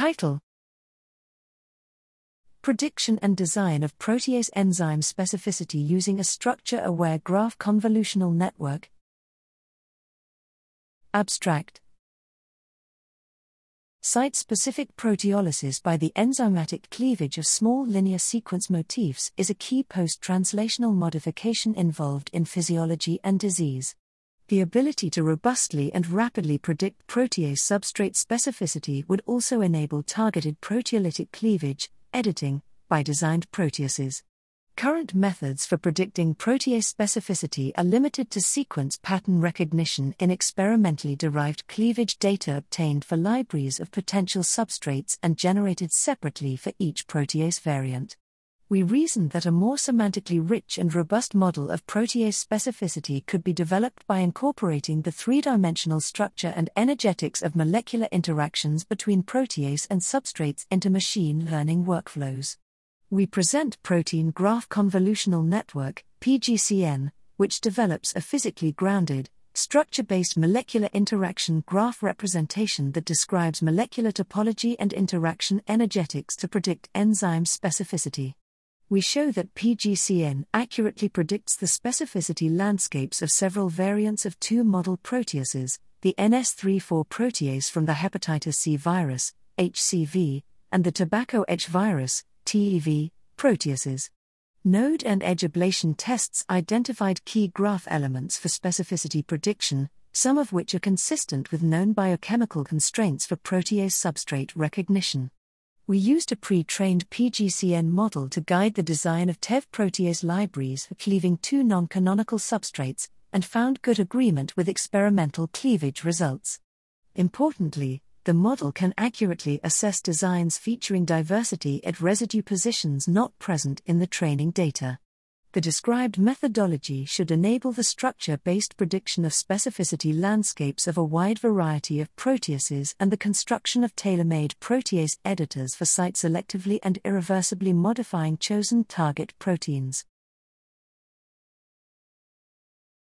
Title Prediction and Design of Protease Enzyme Specificity Using a Structure Aware Graph Convolutional Network. Abstract Site specific proteolysis by the enzymatic cleavage of small linear sequence motifs is a key post translational modification involved in physiology and disease. The ability to robustly and rapidly predict protease substrate specificity would also enable targeted proteolytic cleavage, editing, by designed proteases. Current methods for predicting protease specificity are limited to sequence pattern recognition in experimentally derived cleavage data obtained for libraries of potential substrates and generated separately for each protease variant. We reasoned that a more semantically rich and robust model of protease specificity could be developed by incorporating the three dimensional structure and energetics of molecular interactions between protease and substrates into machine learning workflows we present Protein Graph Convolutional Network, PGCN, which develops a physically grounded, structure based molecular interaction graph representation that describes molecular topology and interaction energetics to predict enzyme specificity. We show that PGCN accurately predicts the specificity landscapes of several variants of two model proteases, the NS34 protease from the hepatitis C virus, HCV, and the tobacco H virus, TEV, proteases. Node and edge ablation tests identified key graph elements for specificity prediction, some of which are consistent with known biochemical constraints for protease substrate recognition. We used a pre trained PGCN model to guide the design of TEV protease libraries for cleaving two non canonical substrates, and found good agreement with experimental cleavage results. Importantly, the model can accurately assess designs featuring diversity at residue positions not present in the training data. The described methodology should enable the structure based prediction of specificity landscapes of a wide variety of proteases and the construction of tailor made protease editors for site selectively and irreversibly modifying chosen target proteins.